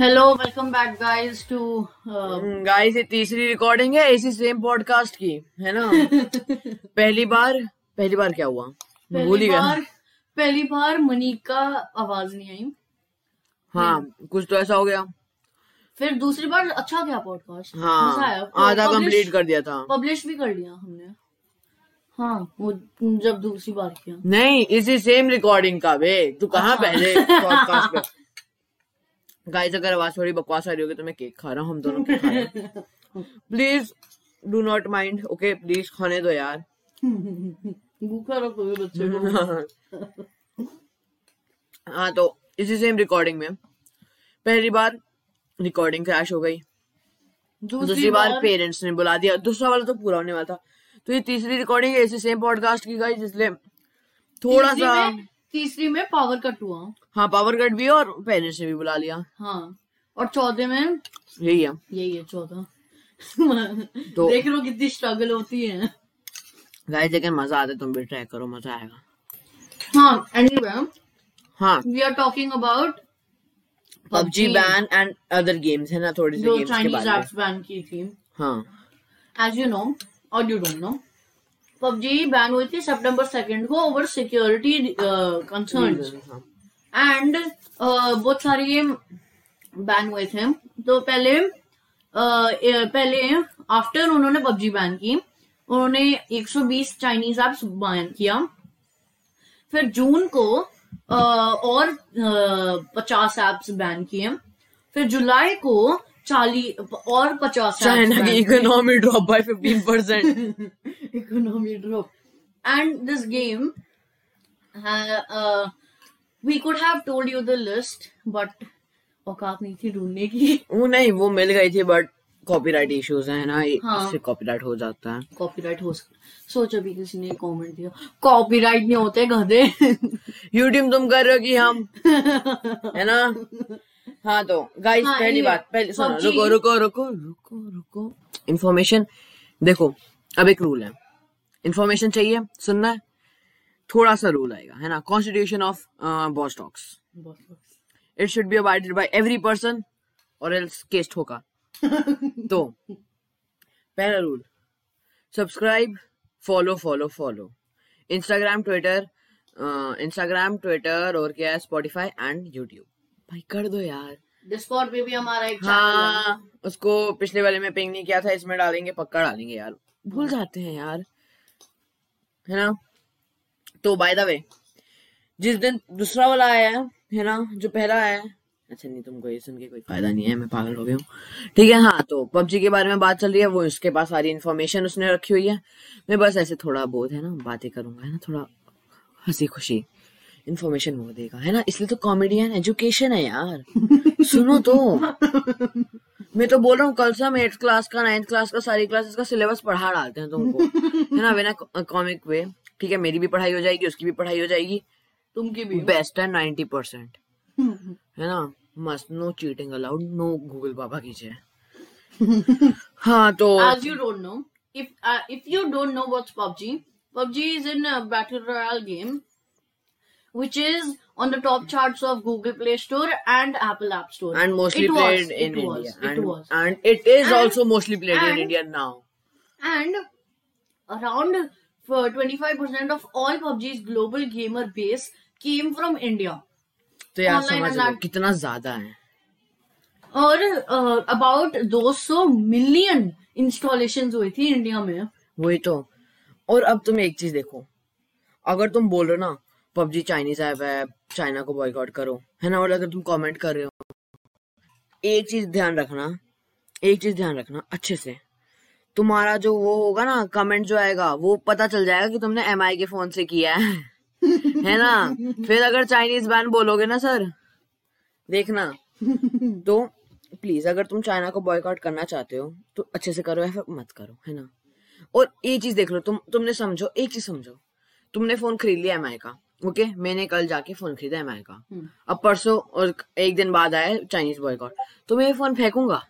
Hello welcome back guys to guys ये तीसरी recording है इसी सेम पॉडकास्ट की है ना? पहली बार पहली बार क्या हुआ? भूल ही गया। बार पहली बार मनीक का आवाज़ नहीं आई। हाँ कुछ तो ऐसा हो गया। फिर दूसरी बार अच्छा गया पॉडकास्ट हाँ आधा कंप्लीट कर दिया था। पब्लिश भी कर लिया हमने। हाँ वो जब दूसरी बार किया। नहीं इसी सेम रिकॉर्डिंग का बे तू कहाँ अच्छा। पहले पॉडकास्ट गाइस अगर आवाज़ थोड़ी बकवास आ रही होगी तो मैं केक खा रहा हूँ हम दोनों केक खा रहे हैं। Please do not mind okay please खाने दो यार। भूखा बच्चे को। हाँ तो इसी सेम रिकॉर्डिंग में। पहली बार रिकॉर्डिंग क्रैश हो गई। दूसरी बार पेरेंट्स ने बुला दिया। दूसरा वाला तो पूरा होने वाला था। तो ये तीसरी रिकॉर्डिंग है इसी सेम पॉडकास्ट की गई जिसलिए थोड़ा सा तीसरी में पावर कट हुआ। हाँ पावर कट भी और पेरेंट्स ने भी बुला लिया। हाँ और चौथे में? यही है। यही है चौथा। तो- देख लो कितनी स्ट्रगल होती है। गाइस लेकिन मज़ा आता है तुम भी ट्राई करो मज़ा आएगा। हाँ एनीवे हाँ। We are talking about PUBG ban and other games है ना थोड़ी सी गेम्स के चाइनीज़ बारे में। एप्स बैन की थी। हाँ। एज यू नो और you don't know PUBG ban हुई थी सितंबर सेकंड को ओवर सिक्योरिटी कंसर्न एंड बहुत सारे ये बैन हुए थे तो पहले uh, पहले आफ्टर उन्होंने पबजी बैन की उन्होंने 120 चाइनीज़ एप्स बैन किया। फिर जून को अ, और पचास एप्स बैन किए। फिर जुलाई को चालीस और पचास चाइना की economy drop by fifteen percent economy drop. And this game, we could have told you the list, but औकात नहीं थी ढूँढने की। वो नहीं वो मिल गई थी बट कॉपीराइट इश्यूज़ है ना हाँ। इससे कॉपीराइट हो जाता है। कॉपीराइट हो सकता सोच अभी किसी ने कमेंट दिया। कॉपीराइट नहीं होते गधे। यूट्यूब तुम कर रहे हो कि हम? है ना? हाँ तो गाइस हाँ, पहली बात पहले सुनो रुको रुको रुको रुको रुको। इन्फॉर्मेशन देखो अब एक रूल है। इन्फॉर्मेशन चाहिए सुनना है। थोड़ा सा रूल आएगा है ना? Constitution of boss talks it should be abided by every person और एल्स केस ठोका। तो पहला rule subscribe follow follow follow Instagram Twitter Instagram Twitter और क्या है? स्पॉटिफाई एंड यूट्यूब भाई कर दो यार। डिस्कॉर्ड पे भी हमारा एक हाँ। उसको पिछले वाले में पिंग नहीं किया था इसमें डालेंगे पक्का डालेंगे यार। भूल जाते हैं यार। है ना? तो बाय द वे जिस दिन दूसरा वाला आया है है ना, जो पहला आया है अच्छा नहीं, तुमको ये सुन के कोई फ़ायदा नहीं है, मैं पागल हो गया हूँ। ठीक है हाँ तो पबजी के बारे में बात चल रही है, वो इसके पास सारी इन्फॉर्मेशन उसने रखी हुई है। मैं बस ऐसे थोड़ा बहुत है ना, बातें करूँगा, है ना, थोड़ा हँसी खुशी इन्फॉर्मेशन वो देगा, है ना, इसलिए तो कॉमेडियन एजुकेशन है यार। सुनो तो। मैं तो बोल रहा हूँ, कल से हम एट्थ क्लास का नाइन्थ क्लास का, सारी क्लासेस का सिलेबस पढ़ा डालते हैं तुमको, है ना, बिना कॉमिक वे ठीक है मेरी भी पढ़ाई हो जाएगी उसकी भी पढ़ाई हो जाएगी। तुम की भी बेस्ट है नाइनटी परसेंट है ना? मस्त no cheating allowed no Google बाबा की जय। हाँ तो as you don't know if if you don't know what's PUBG PUBG is in battle royale game which is on the top charts of Google play store and Apple app store and mostly played in India and it is also mostly played in India now and around for 25% of all PUBG's global gamer base came from India. तो यार समझ लो कितना ज़्यादा है। और about 200 million installation हुई थी India में। वही तो। और अब तुम एक चीज़ देखो। अगर तुम बोल रहे हो ना पबजी चाइनीज़ ऐप है चाइना को बॉयकॉट करो है ना? और अगर तुम कमेंट कर रहे हो एक चीज़ ध्यान रखना एक चीज़ ध्यान रखना अच्छे से। तुम्हारा जो वो होगा ना कमेंट जो आएगा वो पता चल जाएगा कि तुमने एमआई के फ़ोन से किया है। है ना? फिर अगर चाइनीज़ बैन बोलोगे ना सर देखना। तो प्लीज़ अगर तुम चाइना को बॉयकॉट करना चाहते हो तो अच्छे से करो या फिर मत करो है ना? और एक चीज़ देख लो तुम तुमने समझो एक चीज़ समझो। तुमने फ़ोन खरीद लिया एमआई का ओके मैंने कल जाके फ़ोन खरीदा एमआई का। अब परसों और एक दिन बाद आया चाइनीज़ बॉयकॉट तो मैं ये फ़ोन फेंकूँगा?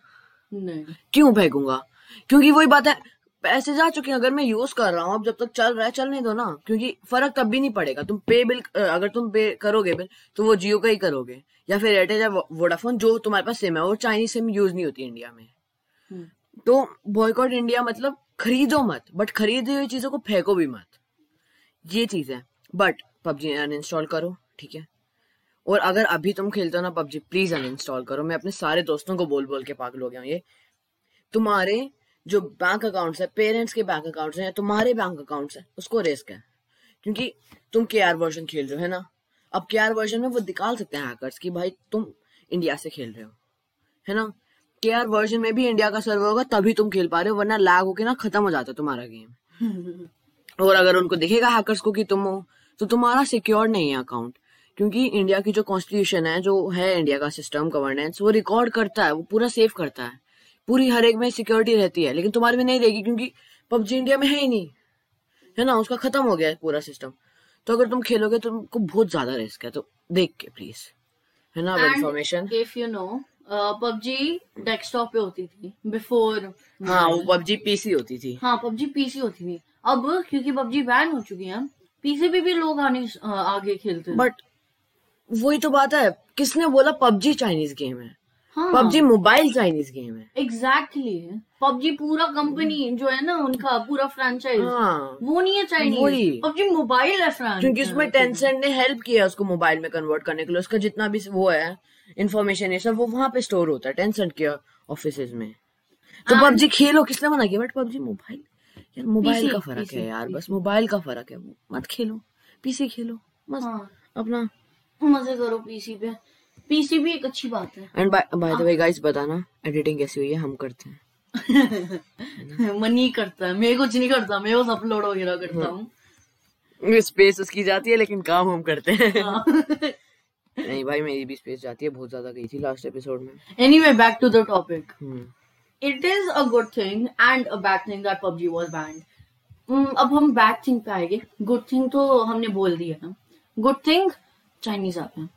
नहीं। क्यों फेंकूँगा? क्योंकि वही बात है पैसे जा चुके हैं अगर मैं यूज़ कर रहा हूँ अब जब तक चल रहा है चलने दो ना। क्योंकि फ़र्क तब भी नहीं पड़ेगा। तुम पे बिल अगर तुम पे करोगे बिल तो वो जियो का ही करोगे। या फिर एयरटेल या वोडाफोन जो तुम्हारे पास सिम है वो चाइनीज़ सिम यूज़ नहीं होती इंडिया में। हम्म। तो बॉयकॉट इंडिया मतलब खरीदो मत बट खरीदी हुई चीज़ों को फेंको भी मत। ये चीज़ है। बट पबजी अनइंस्टॉल करो ठीक है? और अगर अभी तुम खेलते हो ना पबजी प्लीज़ अनइंस्टॉल करो। मैं अपने सारे दोस्तों को बोल बोल के पागल हो गया हूँ ये तुम्हारे जो बैंक अकाउंट्स है पेरेंट्स के बैंक अकाउंट्स हैं तुम्हारे बैंक अकाउंट्स है उसको रिस्क है। क्योंकि तुम के आर वर्जन खेल रहे हो है ना? अब के आर वर्जन में वो निकाल सकते हैं हैकर्स कि भाई तुम इंडिया से खेल रहे हो है ना? के आर वर्जन में भी इंडिया का सर्वर होगा तभी तुम खेल पा रहे हो वरना लैग होके ना खत्म हो जाता है तुम्हारा गेम और अगर उनको दिखेगा हैकर्स को कि तुम हो तो तुम्हारा सिक्योर नहीं है अकाउंट क्योंकि इंडिया की जो कॉन्स्टिट्यूशन है जो है इंडिया का सिस्टम गवर्नेंस वो रिकॉर्ड करता है वो पूरा सेव करता है। पूरी हर एक में सिक्योरिटी रहती है लेकिन तुम्हारे में नहीं रहेगी क्योंकि पबजी इंडिया में है ही नहीं। है ना? उसका खत्म हो गया है पूरा सिस्टम तो अगर तुम खेलोगे तो तुमको बहुत ज़्यादा रिस्क है तो देख के प्लीज़ है ना information if you know PUBG desktop पे होती थी बिफोर हाँ वो पबजी पीसी होती थी। हाँ पबजी पीसी होती थी। अब क्योंकि पबजी बैन हो चुकी है पीसी पे भी लोग आने आगे खेलते हैं। बट वही तो बात है किसने बोला पबजी चाइनीज़ गेम है हाँ? पबजी मोबाइल चाइनीज़ गेम है। एग्जैक्टली पबजी पूरा कंपनी जो है ना उनका पूरा फ्रेंचाइज हाँ। वो नहीं है चाइनीज़ पबजी मोबाइल है फ्रेंच क्योंकि उसमें टेंसेंट ने हेल्प किया उसको मोबाइल में कन्वर्ट करने के लिए। उसका जितना भी वो है इन्फॉर्मेशन ये सब वो वहाँ पे स्टोर होता है टेंसेंट के ऑफ़िस में। तो पबजी खेलो किसने मना किया? बट पबजी मोबाइल यार मोबाइल का फ़र्क है यार बस मोबाइल का फ़र्क है मत खेलो। पीसी खेलो। हाँ। अपना। मज़े करो पीसी पे। पीसी भी एक अच्छी बात है। And by the way guys बताना एडिटिंग कैसी हुई है? हम करते हैं। मन ही करता है मैं कुछ नहीं करता मैं बस अपलोड वगैरह करता हूँ। स्पेस उसकी जाती है लेकिन काम हम करते हैं। हाँ। नहीं भाई मेरी भी स्पेस जाती है बहुत ज़्यादा गई थी लास्ट एपिसोड में। To the topic. Hmm. It is a good thing and a bad thing that PUBG was banned. Hmm, अब हम बैड थिंग पे आएँगे। गुड थिंग तो हमने बोल दिया है गुड थिंग चाइनीज़ ऐप है।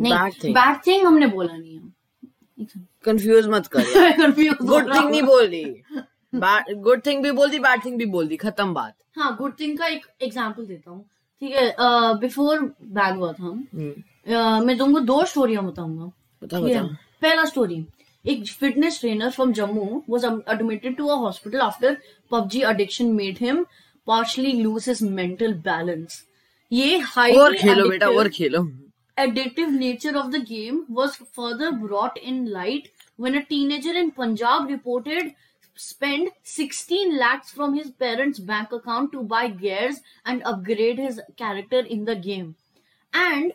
नहीं. बैड थिंग हमने बोला नहीं है। कंफ्यूज मत कर कंफ्यूज गुड थिंग नहीं बोल। दी गुड थिंग भी बोल दी बैड थिंग भी बोल दी खत्म बात। हाँ गुड थिंग का एक एग्जांपल देता हूँ। ठीक है बिफोर बैन हुआ था। हम्म, मैं तुमको दो स्टोरियाँ बताऊँगा। पहला स्टोरी एक fitness trainer from Jammu was admitted to a hospital after PUBG addiction made him partially lose his mental balance. ये हाई और खेलो बेटा और खेलो। Addictive nature of the game was further brought in light when a teenager in Punjab reported spent 16 lakhs from his parents' bank account to buy gears and upgrade his character in the game. And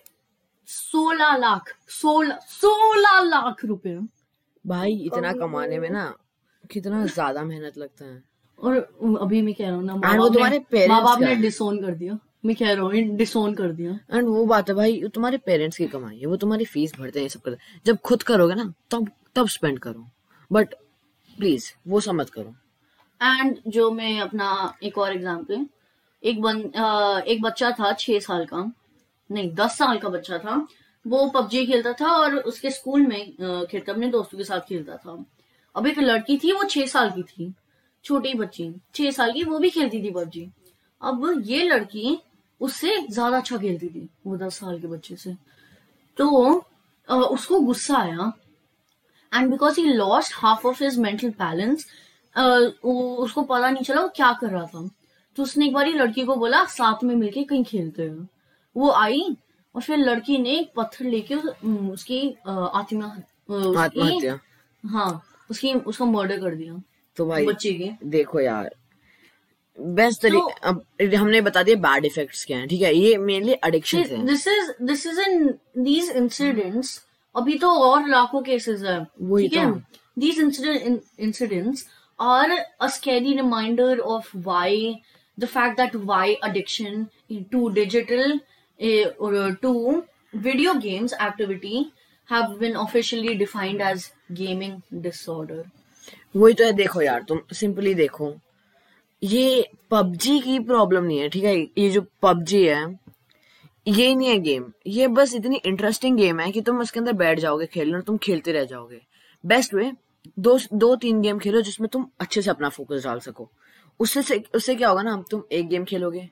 16 lakh 16 16 lakh रुपए भाई इतना कमाने में ना कितना ज़्यादा मेहनत लगता है और अभी मैं कह रहा हूँ ना माँ बाप ने डिसोन कर दिया मैं कह रहा हूँ डिसोन कर दिया। एंड वो बात है भाई तुम्हारे पेरेंट्स की कमाई है वो तुम्हारी फ़ीस भरते हैं सब करते जब खुद करोगे ना तब तब स्पेंड करो। बट प्लीज़ वो समझ करो। एंड जो मैं अपना एक और एग्ज़ाम्पल एक बन एक बच्चा था छह साल का। नहीं दस साल का बच्चा था। वो पबजी खेलता था और उसके स्कूल में खेलता अपने दोस्तों के साथ खेलता था। अब एक लड़की थी वो छह साल की थी। छोटी बच्ची छह साल की वो भी खेलती थी पबजी अब ये लड़की उससे ज़्यादा अच्छा खेलती थी वो दस साल के बच्चे से। तो अ, उसको गुस्सा आया and because he lost half of his mental balance उसको पता नहीं चला वो क्या कर रहा था। तो उसने एक बार लड़की को बोला साथ में मिलके कहीं खेलते हैं। वो आई और फिर लड़की ने एक पत्थर लेके उस- उसकी आत्मा हाँ उसकी उसका मर्डर कर दिया। तो भाई बच्चे के। देखो यार बेस्ट तरी तो- अब हमने बता दिया बैड इफेक्ट्स क्या हैं ठीक है? ये mainly addiction this is this is in these incidents अभी तो और लाखों केसेस है ठीक है। These incidents are a scary reminder of why the fact that why addiction to digital to video games activity have been officially defined as gaming disorder. वही तो है देखो यार तुम सिंपली देखो। ये पबजी की प्रॉब्लम नहीं है, ठीक है? ये जो पबजी है, ये नहीं है गेम ये बस इतनी इंटरेस्टिंग गेम है कि तुम उसके अंदर बैठ जाओगे खेलने और तुम खेलते रह जाओगे. बेस्ट वे दो दो तीन गेम खेलो जिसमें तुम अच्छे से अपना फोकस डाल सको. उससे से, उससे क्या होगा ना तुम एक गेम खेलोगे,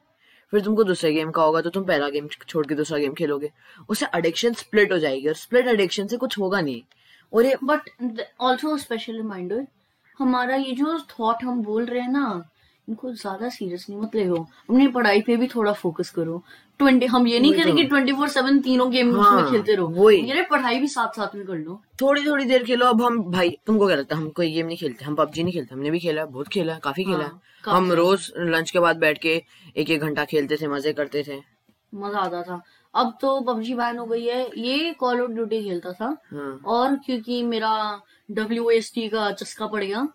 फिर तुमको दूसरे गेम का होगा तो तुम पहला गेम छोड़ के दूसरा गेम खेलोगे. उससे अडिक्शन स्प्लिट हो जाएगी और स्प्लिट अडिक्शन से कुछ होगा नहीं. और ये बट ऑल्सो स्पेशल रिमाइंडर हमारा ये जो थॉट हम बोल रहे हैं ना इनको ज़्यादा सीरियसली मत ले लो अपनी पढ़ाई पे भी थोड़ा फोकस करो। ट्वेंटी हम ये नहीं वही करें तो। कि ट्वेंटी फोर सेवन तीनों गेम हाँ, में खेलते रहो। ये पढ़ाई भी साथ साथ में कर लो। थोड़ी थोड़ी देर खेलो। अब हम भाई तुमको क्या लगता है? हम कोई गेम नहीं खेलते। हम पबजी नहीं खेलते। हमने भी खेला है, बहुत खेला है, काफ़ी खेला। हाँ, है हम रोज लंच के बाद बैठ के एक एक घंटा खेलते थे मज़े करते थे। मज़ा आता था। अब तो पबजी बैन हो गई है। ये कॉल ऑफ़ ड्यूटी खेलता था। हाँ। और क्योंकि मेरा डब्ल्यू एस टी का चस्का पड़ गया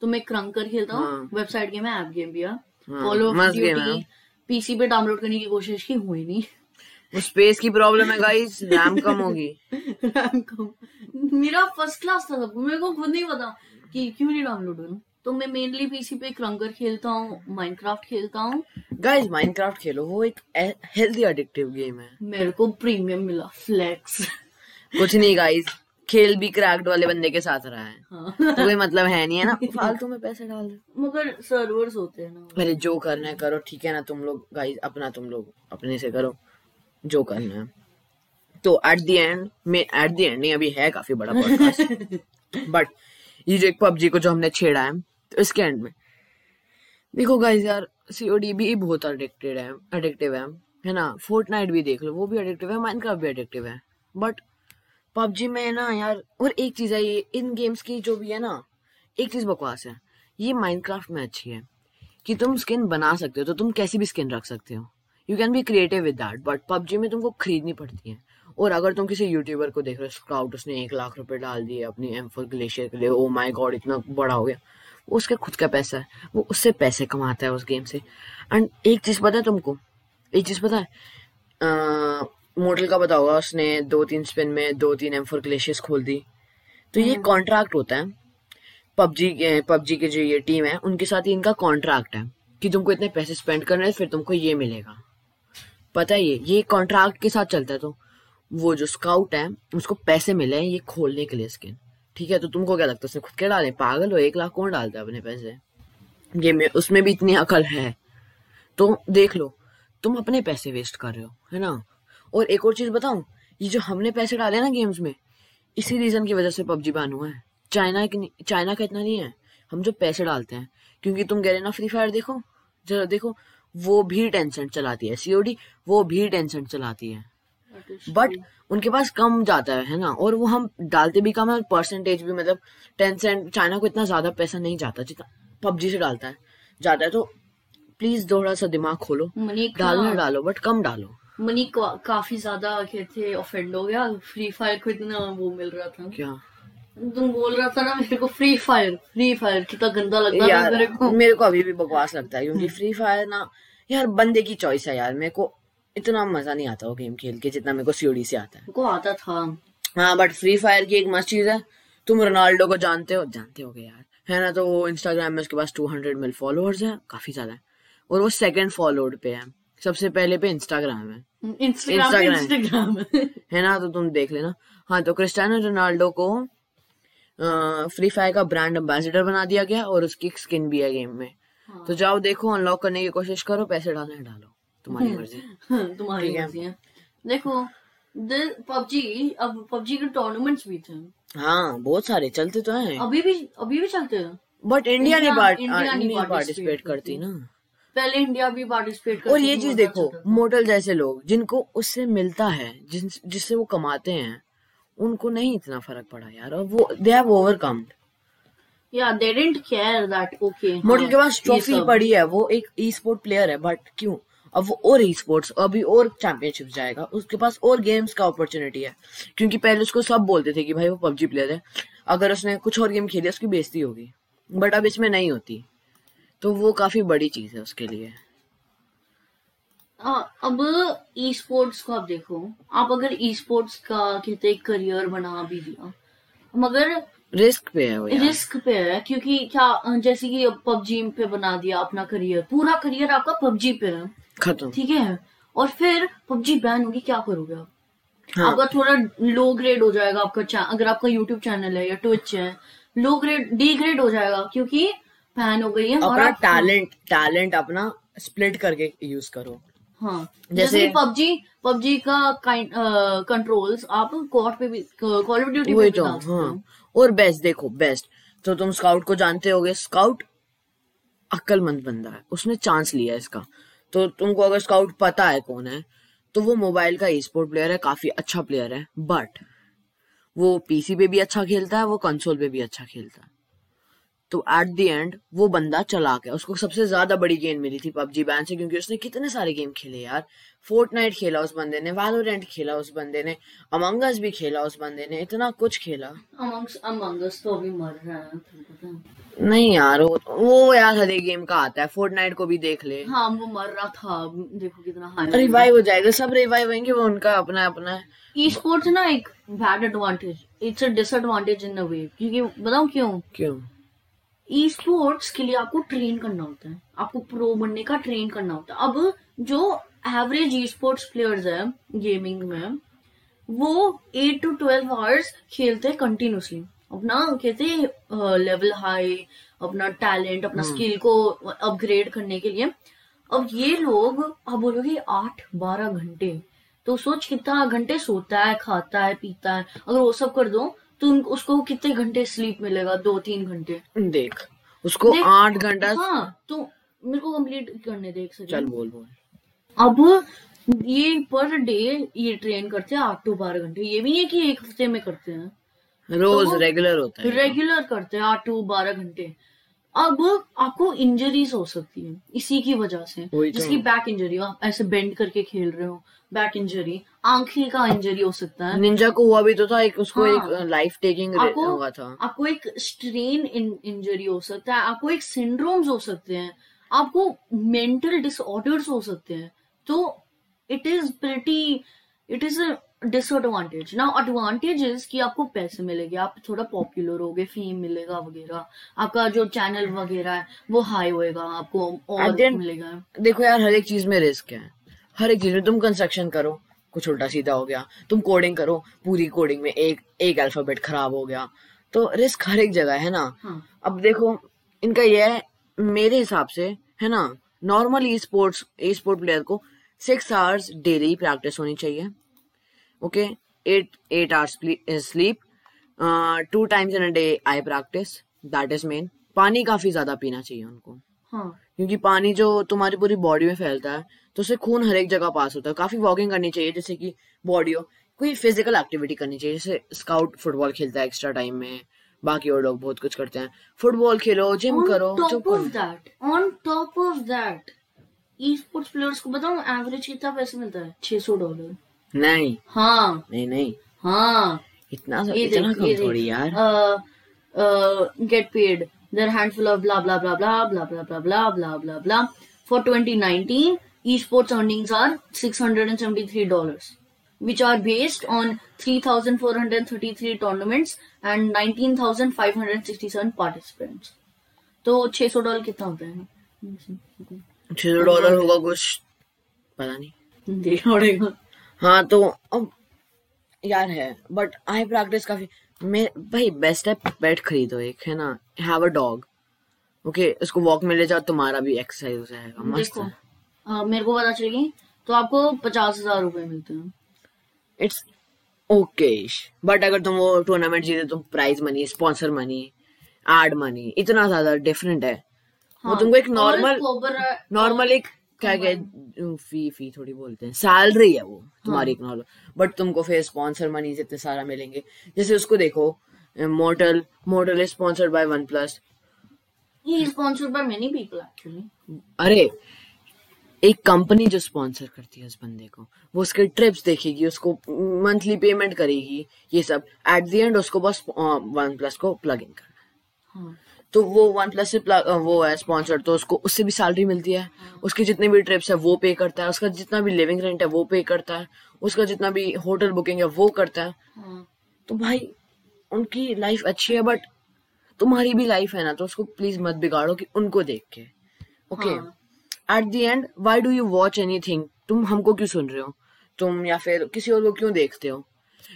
तो मैं क्रंकर खेलता हूँ हाँ। वेबसाइट गेम है ऐप गेम भी है। हाँ, मस्त game है। ड्यूटी पीसी पे डाउनलोड करने की कोशिश की हुई नहीं। वो स्पेस की प्रॉब्लम है गाइस रैम कम होगी। रैम कम। मेरा फ़र्स्ट क्लास था सब मेरे को खुद नहीं पता कि क्यों नहीं डाउनलोड करूँ। तो मैं मेनली पीसी पे क्रंकर खेलता हूँ माइनक्राफ्ट खेलता हूँ। गाइस माइनक्राफ्ट खेलो वो एक हेल्दी एडिक्टिव गेम है। मेरे को प्रीमियम मिला फ्लेक्स कुछ नहीं गाइस खेल भी क्रैक्ड वाले बंदे के साथ रहा है। हाँ। तो कोई मतलब है नहीं है ना? फालतू में पैसे डाल दो। मगर सर्वर्स होते हैं ना। अरे जो करना है करो ठीक है ना तुम लोग? गाइस अपना तुम लोग अपने से करो जो करना है। तो एट द एंड में एट द एंड नहीं अभी है काफ़ी बड़ा पॉडकास्ट बट ये जो एक पबजी को जो हमने छेड़ा है तो इसके एंड में। देखो गाइस यार सीओडी भी बहुत एडिक्टेड है एडिक्टिव है है ना? फोर्टनाइट भी देख लो वो भी एडिक्टिव है माइनक्राफ्ट भी एडिक्टिव है। बट पबजी में ना यार, और एक चीज़ है ये, इन गेम्स की जो भी है ना, एक चीज़ बकवास है। ये माइनक्राफ्ट में अच्छी है, कि तुम स्किन बना सकते हो तो तुम कैसी भी स्किन रख सकते हो। You can be creative with that but PUBG में तुमको खरीदनी पड़ती है। और अगर तुम किसी यूट्यूबर को देख रहे हो स्काउट उसने एक लाख रुपए डाल दिए अपनी एम फोर ग्लेशियर के लिए ओ माई गॉड इतना बड़ा हो गया। वो उसका खुद का पैसा है, वो उससे पैसे कमाता है उस गेम से। एंड एक चीज़ पता है तुमको? एक चीज़ पता है मोटल का पता होगा उसने दो तीन स्पिन में दो तीन एम फोर ग्लेशियर्स खोल दी। तो ये कॉन्ट्रैक्ट होता है। पबजी पबजी की जो ये टीम है उनके साथ ही इनका कॉन्ट्रैक्ट है कि तुमको इतने पैसे स्पेंड करने हैं फिर तुमको ये मिलेगा। पता है ये ये कॉन्ट्रैक्ट के साथ चलता है तो वो जो स्काउट है उसको पैसे मिले हैं ये खोलने के लिए स्किन ठीक है तो तुमको क्या लगता है उसने खुद के डाले? पागल हो एक लाख कौन डालता है अपने पैसे? ये में उसमें भी इतनी अकल है। तो देख लो तुम अपने पैसे वेस्ट कर रहे हो है ना? और एक और चीज़ बताऊँ ये जो हमने पैसे डाले ना गेम्स में इसी रीजन की वजह से पबजी बैन हुआ है। चाइना की चाइना का इतना नहीं है। हम जो पैसे डालते हैं क्योंकि तुम कह रहे ना फ्री फायर देखो जरा देखो वो भी टेंशन चलाती है सीओडी वो भी टेंशन चलाती है। बट उनके पास कम जाता है है ना? और वो हम डालते भी कम है परसेंटेज भी मतलब टेन सेंट चाइना को इतना ज़्यादा पैसा नहीं जाता जितना पबजी से डालता है। जाता है तो प्लीज़ थोड़ा सा दिमाग खोलो डालना डालो बट कम डालो। मनी का, काफ़ी ज़्यादा कहते ऑफेंड हो गया। फ्री फायर को इतना वो मिल रहा था। क्या? तुम बोल रहा था ना मेरे को फ्री फायर फ्री फायर कितना गंदा लगता यार मेरे को। मेरे को अभी भी बकवास लगता है क्योंकि फ्री फायर ना यार बंदे की चॉइस है यार। मेरे को इतना मज़ा नहीं आता वो गेम खेल के जितना मेरे को सीओडी से आता है। को आता था। हाँ बट फ्री फायर की एक मस्त चीज़ है तुम रोनाल्डो को जानते हो? जानते हो यार। है ना तो वो इंस्टाग्राम में उसके पास टू हंड्रेड मिल फॉलोअर्स है काफ़ी ज़्यादा है। और वो सेकंड फॉलोड पे है। सबसे पहले पे इंस्टाग्राम है। इंस्टाग्राम इंस्टाग्राम है ना तो तुम देख लेना। हाँ तो क्रिस्टियानो रोनाल्डो को फ्री फायर का ब्रांड एम्बेसडर बना दिया गया और उसकी स्किन भी है गेम में। हाँ। तो जाओ देखो अनलॉक करने की कोशिश करो पैसे डालना डालो तुम्हारी मर्ज़ी। तुम्हारी ठीक है। मर्ज़ी है। देखो पबजी अब पबजी के टूर्नामेंट्स भी थे। हाँ बहुत सारे चलते तो हैं। अभी भी अभी भी चलते हैं। बट इंडिया participate पार्टिसिपेट करती ना। पहले इंडिया भी पार्टिसिपेट करती और ये चीज़ देखो मोटल जैसे लोग जिनको उससे मिलता है जिस जिससे वो कमाते हैं उनको नहीं इतना फ़र्क पड़ा यार। और वो दे हैव ओवरकम्ड या they didn't care that okay Mortal के पास ट्रॉफी पड़ी है वो एक ई स्पोर्ट प्लेयर है बट क्यों? अब वो और ई स्पोर्ट्स अभी और चैंपियनशिप जाएगा उसके पास और गेम्स का अपॉर्चुनिटी है। क्योंकि पहले उसको सब बोलते थे कि भाई वो पबजी प्लेयर है अगर उसने कुछ और गेम खेले उसकी बेइज्जती होगी। बट अब इसमें नहीं होती। तो वो काफ़ी बड़ी चीज़ है उसके लिए। अब ई स्पोर्ट्स को आप देखो। आप अगर ई स्पोर्ट्स का कहते करियर बना भी दिया मगर रिस्क पे है वो यार। रिस्क पे है क्योंकि क्या जैसे कि पबजी पे बना दिया अपना करियर पूरा करियर आपका पबजी पे है। खत्म। ठीक है? और फिर पबजी बैन होगी क्या करोगे आप? हाँ। आपका थोड़ा लो ग्रेड हो जाएगा आपका अगर आपका यूट्यूब चैनल है या ट्विच है लो ग्रेड डी ग्रेड हो जाएगा क्योंकि बैन हो गई है और अपना टैलेंट टैलेंट अपना स्प्लिट करके यूज़ करो। हाँ जैसे- पबजी पबजी का कंट्रोल्स आप कोर्ट पे भी कॉल ऑफ़ ड्यूटी पे भी तो हाँ। और बेस्ट देखो बेस्ट तो तुम स्काउट को जानते होगे स्काउट अक्लमंद बंदा है उसने चांस लिया इसका। तो तुमको अगर स्काउट पता है कौन है तो वो मोबाइल का ई स्पोर्ट प्लेयर है काफ़ी अच्छा प्लेयर है बट वो पीसी पे भी अच्छा खेलता है वो कंसोल पे भी अच्छा खेलता है। तो एट द एंड वो बंदा चला गया। उसको सबसे ज़्यादा बड़ी गेम मिली थी पबजी बैन से क्योंकि उसने कितने सारे गेम खेले यार। फोर्टनाइट खेला उस बंदे ने वैलोरेंट खेला उस बंदे ने अमंगस भी खेला उस बंदे ने इतना कुछ खेला। अमंग्स अमंगस तो अभी मर रहा है है? नहीं यार वो वो यार हर एक गेम का आता है फोर्टनाइट को भी देख ले। हाँ वो मर रहा था देखो कितना रिवाइव हो जाएगा सब रिवाइव होंगे वो उनका अपना अपना। ई स्पोर्ट्स ना एक bad advantage it's a disadvantage in a way क्योंकि बताऊँ क्यों? क्यों? ई स्पोर्ट्स के लिए आपको ट्रेन करना होता है। आपको प्रो बनने का ट्रेन करना होता है। अब जो एवरेज ई स्पोर्ट्स प्लेयर्स है गेमिंग में वो एट टू ट्वेल्व आवर्स खेलते हैं कंटिन्यूसली अपना कहते लेवल हाई अपना टैलेंट अपना स्किल को अपग्रेड करने के लिए। अब ये लोग आप बोलोगे आठ बारह घंटे। तो सोच कितना घंटे सोता है खाता है पीता है। अगर वो सब कर दो तो उसको कितने घंटे स्लीप मिलेगा? दो तीन घंटे। देख उसको आठ घंटा हाँ तो मेरे को कंप्लीट करने दे एक चल बोल बोल। अब ये पर डे ये ट्रेन करते हैं आठ टू बारह घंटे। ये भी नहीं है कि एक हफ़्ते में करते हैं। रोज तो- रेगुलर होता है। रेगुलर करते हैं आठ टू बारह घंटे। अब आपको इंजरीज हो सकती है इसी की वजह से। तो। जिसकी बैक इंजरी हो आप ऐसे बेंड करके खेल रहे हो। बैक इंजरी आँखें का इंजरी हो सकता है। निंजा को हुआ भी तो था एक उसको हाँ। एक लाइफ टेकिंग आपको हुआ था। आपको एक स्ट्रेन इंजरी हो सकता है आपको एक सिंड्रोम्स हो सकते हैं आपको मेंटल डिसऑर्डर्स हो सकते हैं। तो it is pretty it is a disadvantage ना एडवांटेज इज़ कि आपको पैसे मिलेंगे आप थोड़ा पॉपुलर होगे फेम मिलेगा वगैरह आपका जो चैनल वगैरह है वो हाई होएगा आपको और मिलेगा। देखो यार हर एक चीज़ में रिस्क है। हर एक चीज़ में तुम कंस्ट्रक्शन करो कुछ उल्टा सीधा हो गया तुम कोडिंग करो पूरी कोडिंग में एक एक अल्फ़ाबेट खराब हो गया तो रिस्क हर एक जगह है ना? हाँ। अब देखो इनका यह है मेरे हिसाब से है ना normal e sports e sport player को सिक्स आवर्स डेली प्रैक्टिस होनी चाहिए okay eight eight hours sleep two times in a day I practice that is main पानी काफ़ी ज़्यादा पीना चाहिए उनको। हाँ। क्योंकि पानी जो तुम्हारी पूरी बॉडी में फैलता है तो उससे खून हर एक जगह पास होता है काफ़ी वॉकिंग करनी चाहिए जैसे कि बॉडी हो कोई फ़िज़िकल एक्टिविटी करनी चाहिए जैसे स्काउट फुटबॉल खेलता है एक्स्ट्रा टाइम में बाकी और लोग बहुत कुछ करते हैं फुटबॉल खेलो जिम on करो top of that on top of that e sports players को बताऊँ एवरेज कितना पैसे मिलता है 600 डॉलर नहीं हाँ नहीं नहीं हाँ इतना ये इतना देख कम थोड़ी यार get paid there handful of blah blah blah blah blah blah blah blah blah for 2019 esports earnings are 673 dollars which are based on 3433 tournaments and 19567 participants. तो 600 डॉलर कितना होता है? छह सौ डॉलर होगा कुछ पता नहीं। देखना पड़ेगा। हाँ तो अब यार है बट आई प्रैक्टिस काफ़ी। मैं भाई बेस्ट है पेट खरीदो एक है ना? हैव अ डॉग ओके उसको वॉक में ले जाओ तुम्हारा भी एक्सरसाइज हो जाएगा मस्त देखो है मेरे को पता चलेगी तो आपको पचास हज़ार रूपए मिलते हैं। इट्स ओके बट अगर तुम वो टूर्नामेंट जीते तुम prize money sponsor money ad money इतना ज़्यादा डिफरेंट है। वो हाँ, तुमको एक नॉर्मल नॉर्मल एक क्या क्या फ़ी फ़ी थोड़ी बोलते हैं। सैलरी है वो तुम्हारी एक नॉर्मल बट तुमको फिर स्पॉन्सर मनी इतने सारा मिलेंगे। जैसे उसको देखो motel motel is sponsored by one plus is sponsored by many people actually. अरे एक कंपनी जो स्पॉन्सर करती है उस बंदे को वो उसके ट्रिप्स देखेगी उसको मंथली पेमेंट करेगी ये सब। एट द एंड उसको बस वन प्लस को प्लग इन करना। है। हाँ तो वो वन प्लस से अ, वो है स्पॉन्सर तो उसको उससे भी सैलरी मिलती है। उसकी जितनी भी ट्रिप्स है वो पे करता है। उसका जितना भी लिविंग रेंट है वो पे करता है। उसका जितना भी होटल बुकिंग है वो करता है। हाँ। तो भाई उनकी लाइफ अच्छी है बट तुम्हारी भी लाइफ है ना तो उसको प्लीज़ मत बिगाड़ो कि उनको देख के। ओके okay, हाँ। At the end why do you watch anything तुम हमको क्यों सुन रहे हो? तुम या फिर किसी और को क्यों देखते हो?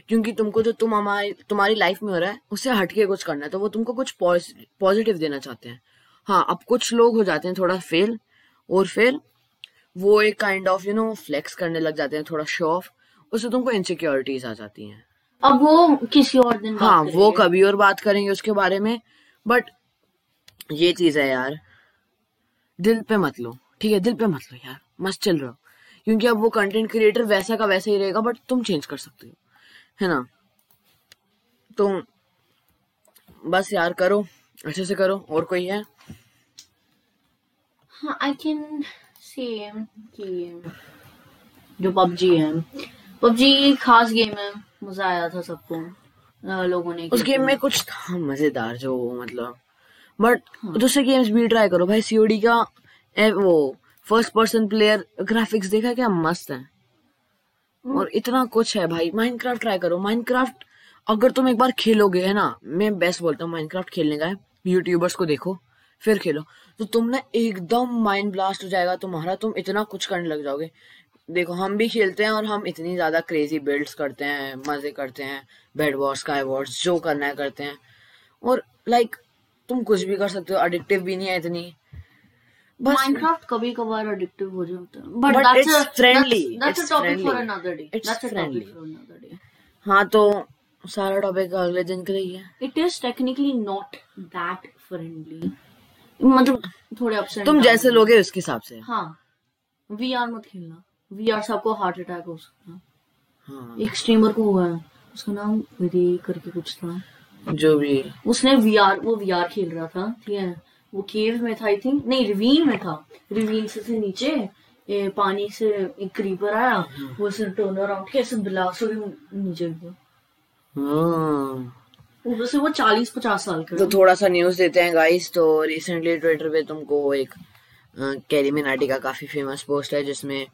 क्योंकि तुमको जो तुम हमारी तुम्हारी लाइफ में हो रहा है उससे हटके कुछ करना है तो वो तुमको कुछ पॉजिटिव देना चाहते हैं। हाँ अब कुछ लोग हो जाते हैं थोड़ा फेल और फिर वो एक kind of you know flex करने लग जाते हैं थोड़ा शो ऑफ़ उससे तुमको इनसिक्योरिटीज आ जाती हैं। अब वो किसी और दिन हाँ वो कभी और बात करेंगे उसके बारे में बट ये चीज़ है यार दिल पे मत लो। ठीक है दिल पे मत लो यार मस्त चल रहा हो। क्योंकि अब वो कंटेंट क्रिएटर वैसा का वैसा ही रहेगा बट तुम चेंज कर सकते हो है ना? तो बस यार करो अच्छे से करो और कोई है? हाँ आई कैन से कि जो पबजी है। पबजी खास गेम है मज़ा आया था सबको लोगों ने उस गेम में कुछ था मज़ेदार जो मतलब। बट दूसरे गेम्स भी ट्राई करो भाई सीओडी का ए, वो फ़र्स्ट पर्सन प्लेयर ग्राफिक्स देखा क्या मस्त है। और इतना कुछ है भाई। माइनक्राफ्ट ट्राई करो। माइनक्राफ्ट अगर तुम एक बार खेलोगे है ना? मैं बेस्ट बोलता हूँ माइनक्राफ्ट खेलने का यूट्यूबर्स को देखो फिर खेलो। तो तुम ना एकदम माइंड ब्लास्ट हो जाएगा तुम्हारा। तुम इतना कुछ करने लग जाओगे। देखो हम भी खेलते हैं और हम इतनी ज़्यादा क्रेजी बिल्ड्स करते हैं मज़े करते हैं। बेड वॉर्स स्काई वॉर्स जो करना है करते हैं। और लाइक तुम कुछ भी कर सकते हो। एडिक्टिव भी नहीं है इतनी। माइनक्राफ्ट कभी कभार एडिक्टिव हो जाता है। But But that's it's friendly. That's It's a topic for friendly. Another day It's that's a friendly. Topic for another day हाँ तो सारा टॉपिक अगले दिन के लिए है। It is technically not that friendly मतलब थोड़े अपसेट तुम जैसे लोगे उसके हिसाब से। हाँ। वीआर मत खेलना। वीआर सबको हार्ट अटैक हो सकता है। हाँ। एक स्ट्रीमर को हुआ है। उसका नाम विदे करके कुछ था। जो भी। उसने वीआर वो वीआर खेल रहा था ठीक है? वो केव में था आई थिंक नहीं रिवीन में था. रिवीन से, से नीचे ए, पानी से एक क्रीपर आया. वो ऐसे टर्न अराउंड के ऐसे ब्लास्ट हो नीचे हाँ। ऊपर से वो चालीस पचास साल का तो थोड़ा सा न्यूज़ देते हैं गाइस तो रिसेंटली ट्विटर पे तुमको एक कैरी मिनाटी का काफ़ी फ़ेमस पोस्ट है जिसमें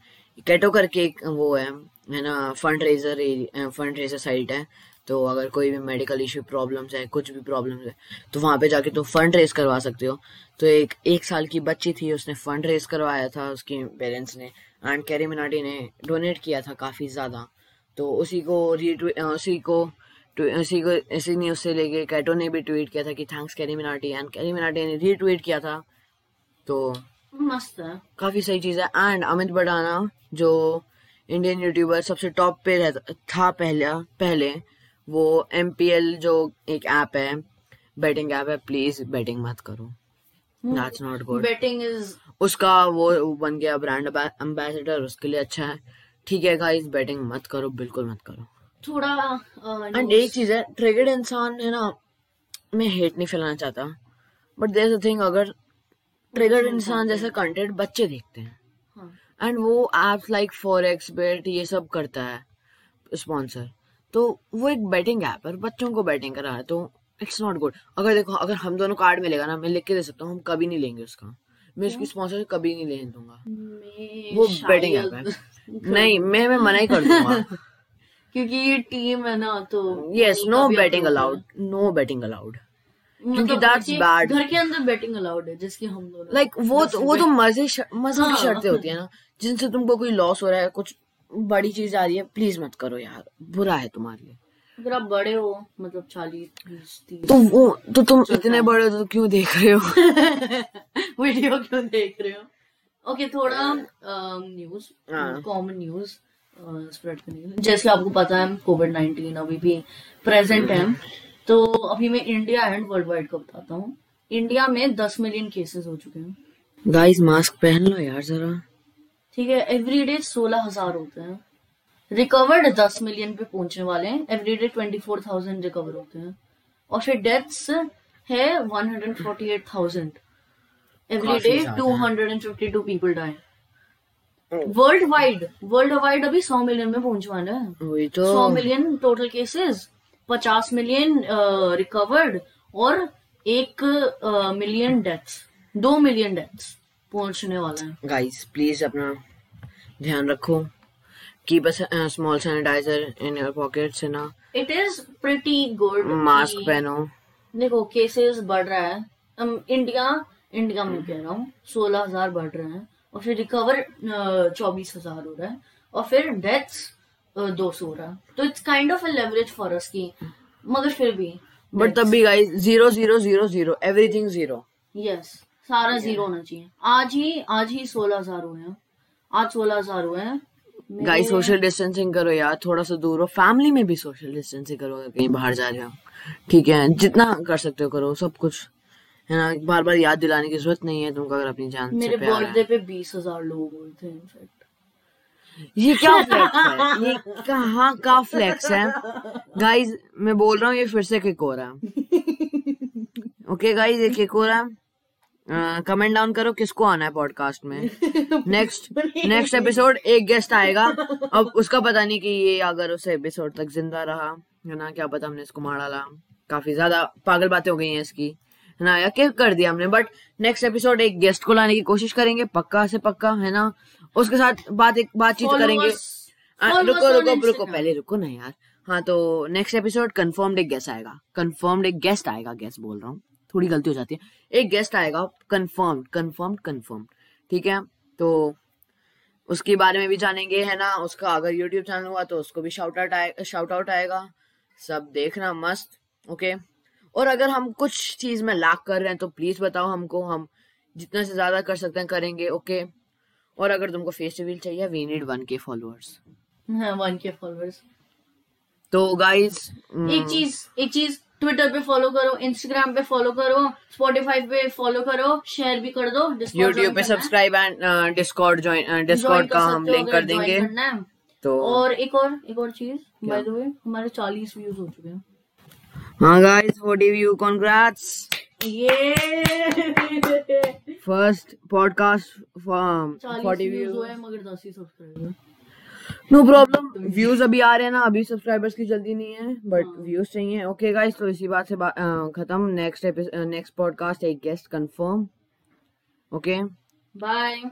कैटो करके एक वो है है ना fundraiser fundraiser site है। तो अगर कोई भी मेडिकल इशू प्रॉब्लम्स है कुछ भी प्रॉब्लम्स है तो वहाँ पे जाके तुम फंड रेज करवा सकते हो। तो एक एक साल की बच्ची थी उसने फंड रेज करवाया था उसके पेरेंट्स ने एंड कैरी मिनाटी ने डोनेट किया था काफ़ी ज़्यादा। तो उसी को रीट्वीट उसी को उसी को इसी न्यूज़ से लेके कैटो ने भी ट्वीट किया था कि thanks carry Minati and carry Minati ने रीट्वीट किया था। तो मस्त। है काफ़ी सही चीज़ है। एंड अमित बडाना जो इंडियन यूट्यूबर सबसे टॉप पे रहता था पहले पहले वो MPL जो एक ऐप है बैटिंग ऐप है प्लीज़ बैटिंग मत करो। That's not good betting is उसका वो बन गया ब्रांड एम्बेसडर उसके लिए अच्छा है। ठीक है गाइस बैटिंग मत करो बिल्कुल मत करो। थोड़ा एंड एक चीज़ है ट्रिगर्ड इंसान है ना मैं हेट नहीं फैलाना चाहता। बट देयर अ थिंग अगर ट्रिगर्ड इंसान जैसा कंटेंट बच्चे देखते हैं। हाँ, एंड वो एप्स लाइक फॉरेक्स बेट ये सब करता है स्पॉन्सर तो वो एक बैटिंग ऐप है बच्चों को बैटिंग करा है तो इट्स नॉट गुड अगर देखो अगर हम दोनों कार्ड मिलेगा ना मैं लिख के दे सकता हूँ हम कभी नहीं लेंगे उसका। मैं उसकी स्पॉन्सर कभी नहीं लेने दूँगा। वो बैटिंग ऐप है। नहीं मैं मैं मना ही कर दूँगा। क्योंकि ये टीम है ना तो yes no betting allowed no betting allowed क्योंकि के- bad. घर के अंदर बैटिंग अलाउड है जिसकी हम दोनों लाइक वो तो वो तो मज़े मज़े की। शर्तें होती है ना जिनसे तुमको कोई लॉस हो रहा है कुछ बड़ी चीज़ आ रही है प्लीज़ मत करो यार। बुरा है तुम्हारे लिए। अगर आप बड़े हो मतलब चालीस तीस तो वो तो तुम इतने बड़े हो तो क्यों देख रहे हो? वीडियो क्यों देख रहे हो? ओके थोड़ा न्यूज़। कॉमन न्यूज़ स्प्रेड करने के लिए। जैसे आपको पता है कोविड नाइन्टीन अभी भी प्रेजेंट है। तो अभी मैं इंडिया एंड वर्ल्ड वाइड का बताता हूँ। इंडिया में दस मिलियन केसेस हो चुके हैं। गाइस मास्क पहन लो यार जरा। ठीक है एवरीडे सोलह हज़ार होते हैं। रिकवर्ड दस मिलियन पे पहुँचने वाले हैं। Everyday twenty four thousand recover होते हैं। और फिर डेथ्स है one hundred forty eight thousand every day two hundred and fifty two people die worldwide worldwide अभी सौ मिलियन में पहुँच वाले हैं तो। सौ मिलियन टोटल केसेस पचास मिलियन रिकवर्ड और एक मिलियन डेथ्स दो मिलियन डेथ्स पहुँचने वाला है। गाइस प्लीज़ अपना ध्यान रखो keep a small sanitiser in your pockets है ना। It is pretty good mask पहनो। देखो केसेस बढ़ रहा है। इंडिया इंडिया में कह रहा हूँ सोलह हज़ार बढ़ रहे हैं और फिर रिकवर चौबीस हज़ार हो रहा है और फिर डेथ्स दो सौ हो रहा है। तो it's kind of a leverage for us की मगर फिर भी बट तब भी guys zero zero zero zero everything zero yes सारा ज़ीरो होना चाहिए। आज ही आज ही सोलह हज़ार हुए हैं। आज सोलह हज़ार हुए हैं। गाइस सोशल डिस्टेंसिंग करो यार थोड़ा सा दूर हो फैमिली में भी सोशल डिस्टेंसिंग करो अगर कहीं बाहर जा रहे हो। ठीक है जितना कर सकते हो करो सब कुछ। है ना बार बार याद दिलाने की ज़रूरत नहीं है तुमको अगर अपनी जान मेरे बर्थडे पे बीस हज़ार लोग हुए थे इनफैक्ट ये क्या फ्लेक्स है? ये कहाँ का फ्लेक्स है? गाइस मैं बोल रहा हूँ ये फिर से किक हो रहा है। ओके गाइस ये किक हो रहा है। कमेंट डाउन करो किसको आना है पॉडकास्ट में। नेक्स्ट नेक्स्ट एपिसोड एक गेस्ट आएगा। अब उसका पता नहीं कि ये अगर उस एपिसोड तक ज़िंदा रहा है ना? क्या पता हमने इसको मार डाला। काफ़ी ज़्यादा पागल बातें हो गई हैं इसकी है ना? या किक कर दिया हमने। बट नेक्स्ट एपिसोड एक गेस्ट को लाने की कोशिश करेंगे पक्का से पक्का है ना? उसके साथ बात एक बातचीत करेंगे। आ, रुको रुको रुको पहले रुको ना यार। हाँ तो नेक्स्ट एपिसोड कंफर्म्ड एक गेस्ट आएगा। कंफर्म्ड एक गेस्ट आएगा गेस्ट बोल रहा हूँ। थोड़ी गलती हो जाती है। एक गेस्ट आएगा कन्फर्म कन्फर्म कंफर्म्ड ठीक है? तो उसके बारे में भी जानेंगे है ना? उसका अगर यूट्यूब चैनल हुआ तो उसको भी शाउट आउट आए शाउट आउट आएगा। सब देखना मस्त ओके और अगर हम कुछ चीज़ में लाख कर रहे हैं तो प्लीज़ बताओ हमको हम जितना से ज़्यादा कर सकते हैं करेंगे ओके और अगर तुमको फेस रिवील चाहिए we need one K followers one K followers तो गाइस एक चीज़ एक चीज़ ट्विटर पे फॉलो करो इंस्टाग्राम पे फॉलो करो स्पॉटिफाई पे फॉलो करो शेयर भी कर दो यूट्यूब पे subscribe and Discord join Discord का हम लिंक कर देंगे। तो और एक और एक और चीज़ बाय द वे हमारे चालीस व्यूज़ हो चुके हैं। हाँ गाइस फॉर यू कॉन्ग्रेट्स ये फ़र्स्ट पॉडकास्ट चालीस फोर्टी व्यूज़ व्यू हुए मगर दस ही सब्सक्राइबर नो प्रॉब्लम व्यूज़ अभी आ रहे हैं ना अभी सब्सक्राइबर्स की जल्दी नहीं है बट व्यूज़ चाहिए। ओके गाइस तो इसी बात से बा, खत्म। नेक्स्ट नेक्स्ट पॉडकास्ट एक गेस्ट कंफर्म ओके बाय